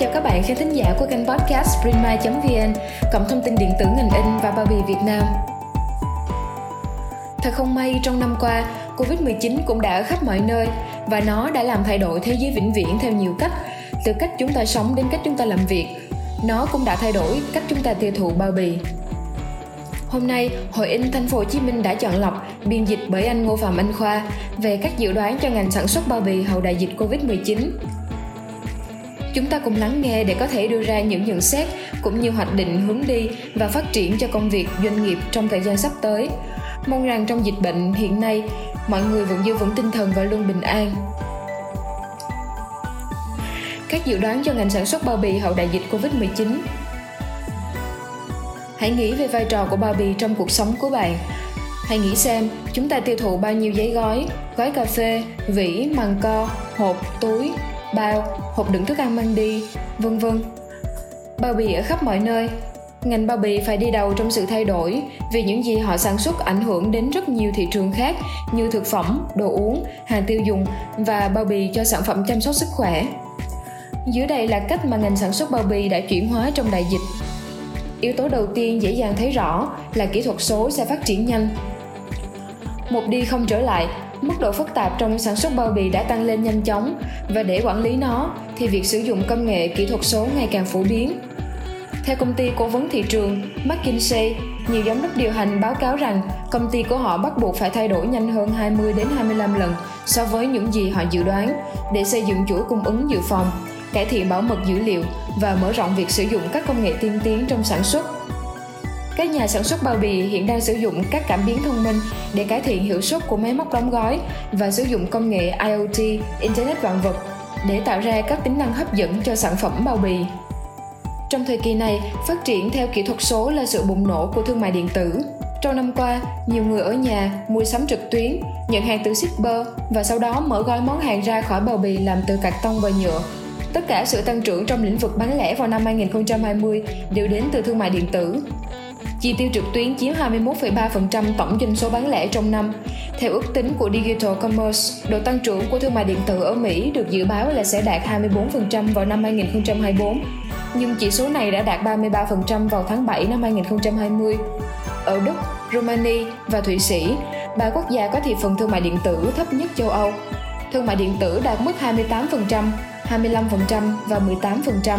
Chào các bạn khán thính giả của kênh podcast printmy.vn, cộng thông tin điện tử ngành in và bao bì Việt Nam. Thật không may trong năm qua, Covid-19 cũng đã ở khắp mọi nơi và nó đã làm thay đổi thế giới vĩnh viễn theo nhiều cách, từ cách chúng ta sống đến cách chúng ta làm việc. Nó cũng đã thay đổi cách chúng ta tiêu thụ bao bì. Hôm nay, Hội in Thành phố Hồ Chí Minh đã chọn lọc biên dịch bởi anh Ngô Phạm Anh Khoa về các dự đoán cho ngành sản xuất bao bì hậu đại dịch Covid-19. Chúng ta cùng lắng nghe để có thể đưa ra những nhận xét cũng như hoạch định hướng đi và phát triển cho công việc doanh nghiệp trong thời gian sắp tới. Mong rằng trong dịch bệnh hiện nay, mọi người vẫn giữ vững tinh thần và luôn bình an. Các dự đoán cho ngành sản xuất bao bì hậu đại dịch Covid-19 Hãy nghĩ về vai trò của bao bì trong cuộc sống của bạn. Hãy nghĩ xem chúng ta tiêu thụ bao nhiêu giấy gói, gói cà phê, vỉ, màng co, hộp, túi, bao, hộp đựng thức ăn mang đi, vân vân. Bao bì ở khắp mọi nơi. Ngành bao bì phải đi đầu trong sự thay đổi vì những gì họ sản xuất ảnh hưởng đến rất nhiều thị trường khác như thực phẩm, đồ uống, hàng tiêu dùng và bao bì cho sản phẩm chăm sóc sức khỏe. Dưới đây là cách mà ngành sản xuất bao bì đã chuyển hóa trong đại dịch. Yếu tố đầu tiên dễ dàng thấy rõ là kỹ thuật số sẽ phát triển nhanh. Một đi không trở lại mức độ phức tạp trong sản xuất bao bì đã tăng lên nhanh chóng và để quản lý nó thì việc sử dụng công nghệ kỹ thuật số ngày càng phổ biến. Theo công ty cố vấn thị trường McKinsey, nhiều giám đốc điều hành báo cáo rằng công ty của họ bắt buộc phải thay đổi nhanh hơn 20 đến 25 lần so với những gì họ dự đoán để xây dựng chuỗi cung ứng dự phòng, cải thiện bảo mật dữ liệu và mở rộng việc sử dụng các công nghệ tiên tiến trong sản xuất các nhà sản xuất bao bì hiện đang sử dụng các cảm biến thông minh để cải thiện hiệu suất của máy móc đóng gói và sử dụng công nghệ IoT, Internet vạn vật, để tạo ra các tính năng hấp dẫn cho sản phẩm bao bì. Trong thời kỳ này, phát triển theo kỹ thuật số là sự bùng nổ của thương mại điện tử. Trong năm qua, nhiều người ở nhà mua sắm trực tuyến, nhận hàng từ shipper và sau đó mở gói món hàng ra khỏi bao bì làm từ cạc tông và nhựa. Tất cả sự tăng trưởng trong lĩnh vực bán lẻ vào năm 2020 đều đến từ thương mại điện tử. Chi tiêu trực tuyến chiếm 21,3% tổng doanh số bán lẻ trong năm. Theo ước tính của Digital Commerce, độ tăng trưởng của thương mại điện tử ở Mỹ được dự báo là sẽ đạt 24% vào năm 2024, nhưng chỉ số này đã đạt 33% vào tháng 7 năm 2020. Ở Đức, Romania và Thụy Sĩ, ba quốc gia có thị phần thương mại điện tử thấp nhất châu Âu. Thương mại điện tử đạt mức 28%, 25% và 18%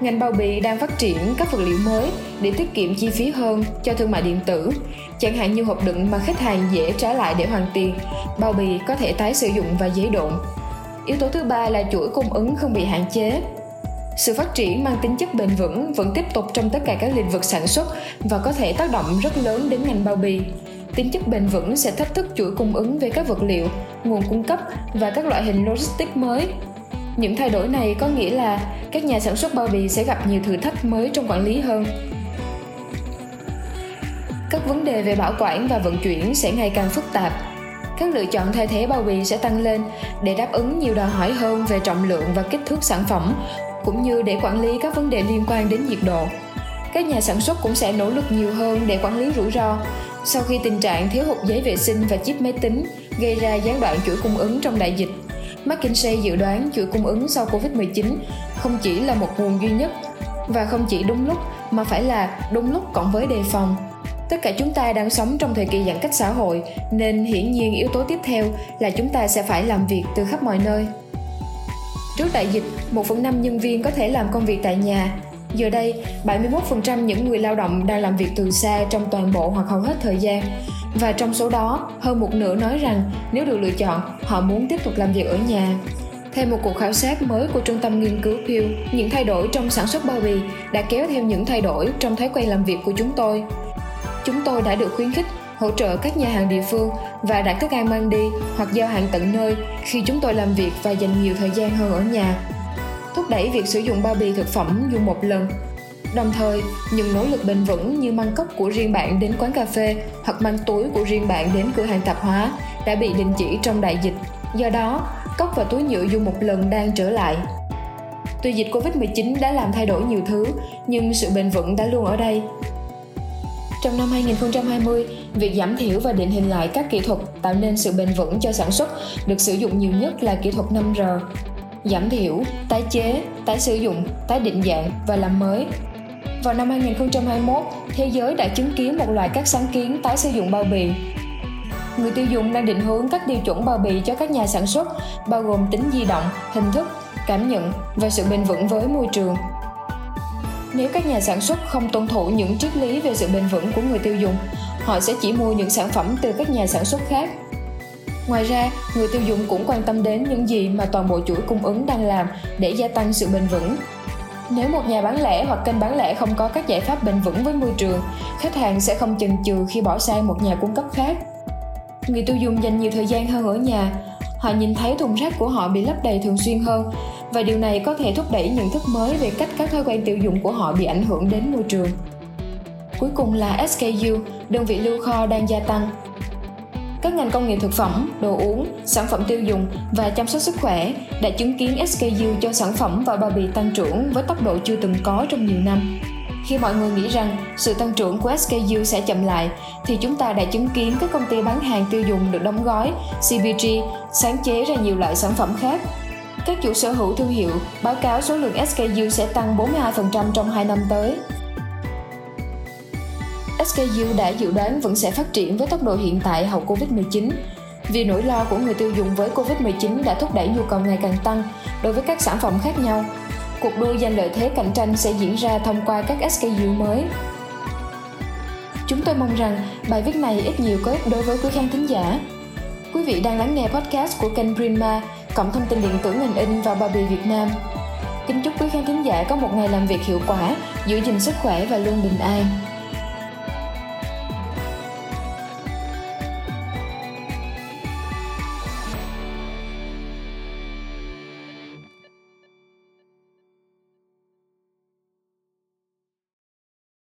ngành bao bì đang phát triển các vật liệu mới để tiết kiệm chi phí hơn cho thương mại điện tử, chẳng hạn như hộp đựng mà khách hàng dễ trả lại để hoàn tiền, bao bì có thể tái sử dụng và giấy độn. Yếu tố thứ ba là chuỗi cung ứng không bị hạn chế. Sự phát triển mang tính chất bền vững vẫn tiếp tục trong tất cả các lĩnh vực sản xuất và có thể tác động rất lớn đến ngành bao bì. Tính chất bền vững sẽ thách thức chuỗi cung ứng về các vật liệu, nguồn cung cấp và các loại hình logistics mới những thay đổi này có nghĩa là các nhà sản xuất bao bì sẽ gặp nhiều thử thách mới trong quản lý hơn. Các vấn đề về bảo quản và vận chuyển sẽ ngày càng phức tạp. Các lựa chọn thay thế bao bì sẽ tăng lên để đáp ứng nhiều đòi hỏi hơn về trọng lượng và kích thước sản phẩm, cũng như để quản lý các vấn đề liên quan đến nhiệt độ. Các nhà sản xuất cũng sẽ nỗ lực nhiều hơn để quản lý rủi ro sau khi tình trạng thiếu hụt giấy vệ sinh và chip máy tính gây ra gián đoạn chuỗi cung ứng trong đại dịch McKinsey dự đoán chuỗi cung ứng sau Covid-19 không chỉ là một nguồn duy nhất và không chỉ đúng lúc mà phải là đúng lúc cộng với đề phòng. Tất cả chúng ta đang sống trong thời kỳ giãn cách xã hội nên hiển nhiên yếu tố tiếp theo là chúng ta sẽ phải làm việc từ khắp mọi nơi. Trước đại dịch, 1 phần 5 nhân viên có thể làm công việc tại nhà. Giờ đây, 71% những người lao động đang làm việc từ xa trong toàn bộ hoặc hầu hết thời gian và trong số đó, hơn một nửa nói rằng nếu được lựa chọn, họ muốn tiếp tục làm việc ở nhà. Theo một cuộc khảo sát mới của trung tâm nghiên cứu Pew, những thay đổi trong sản xuất bao bì đã kéo theo những thay đổi trong thói quen làm việc của chúng tôi. Chúng tôi đã được khuyến khích hỗ trợ các nhà hàng địa phương và đặt thức ăn mang đi hoặc giao hàng tận nơi khi chúng tôi làm việc và dành nhiều thời gian hơn ở nhà. Thúc đẩy việc sử dụng bao bì thực phẩm dùng một lần Đồng thời, những nỗ lực bền vững như mang cốc của riêng bạn đến quán cà phê hoặc mang túi của riêng bạn đến cửa hàng tạp hóa đã bị đình chỉ trong đại dịch. Do đó, cốc và túi nhựa dùng một lần đang trở lại. Tuy dịch Covid-19 đã làm thay đổi nhiều thứ, nhưng sự bền vững đã luôn ở đây. Trong năm 2020, việc giảm thiểu và định hình lại các kỹ thuật tạo nên sự bền vững cho sản xuất được sử dụng nhiều nhất là kỹ thuật 5R. giảm thiểu, tái chế, tái sử dụng, tái định dạng và làm mới. Vào năm 2021, thế giới đã chứng kiến một loạt các sáng kiến tái sử dụng bao bì. Người tiêu dùng đang định hướng các tiêu chuẩn bao bì cho các nhà sản xuất, bao gồm tính di động, hình thức, cảm nhận và sự bền vững với môi trường. Nếu các nhà sản xuất không tuân thủ những triết lý về sự bền vững của người tiêu dùng, họ sẽ chỉ mua những sản phẩm từ các nhà sản xuất khác. Ngoài ra, người tiêu dùng cũng quan tâm đến những gì mà toàn bộ chuỗi cung ứng đang làm để gia tăng sự bền vững. Nếu một nhà bán lẻ hoặc kênh bán lẻ không có các giải pháp bền vững với môi trường, khách hàng sẽ không chần chừ khi bỏ sang một nhà cung cấp khác. Người tiêu dùng dành nhiều thời gian hơn ở nhà, họ nhìn thấy thùng rác của họ bị lấp đầy thường xuyên hơn và điều này có thể thúc đẩy nhận thức mới về cách các thói quen tiêu dùng của họ bị ảnh hưởng đến môi trường. Cuối cùng là SKU, đơn vị lưu kho đang gia tăng. Các ngành công nghiệp thực phẩm, đồ uống, sản phẩm tiêu dùng và chăm sóc sức khỏe đã chứng kiến SKU cho sản phẩm và bao bì tăng trưởng với tốc độ chưa từng có trong nhiều năm. Khi mọi người nghĩ rằng sự tăng trưởng của SKU sẽ chậm lại, thì chúng ta đã chứng kiến các công ty bán hàng tiêu dùng được đóng gói, CPG, sáng chế ra nhiều loại sản phẩm khác. Các chủ sở hữu thương hiệu báo cáo số lượng SKU sẽ tăng 42% trong 2 năm tới. SKU đã dự đoán vẫn sẽ phát triển với tốc độ hiện tại hậu Covid-19. Vì nỗi lo của người tiêu dùng với Covid-19 đã thúc đẩy nhu cầu ngày càng tăng đối với các sản phẩm khác nhau. Cuộc đua giành lợi thế cạnh tranh sẽ diễn ra thông qua các SKU mới. Chúng tôi mong rằng bài viết này ít nhiều có ích đối với quý khán thính giả. Quý vị đang lắng nghe podcast của kênh Prima, cộng thông tin điện tử ngành in và bao bì Việt Nam. Kính chúc quý khán thính giả có một ngày làm việc hiệu quả, giữ gìn sức khỏe và luôn bình an.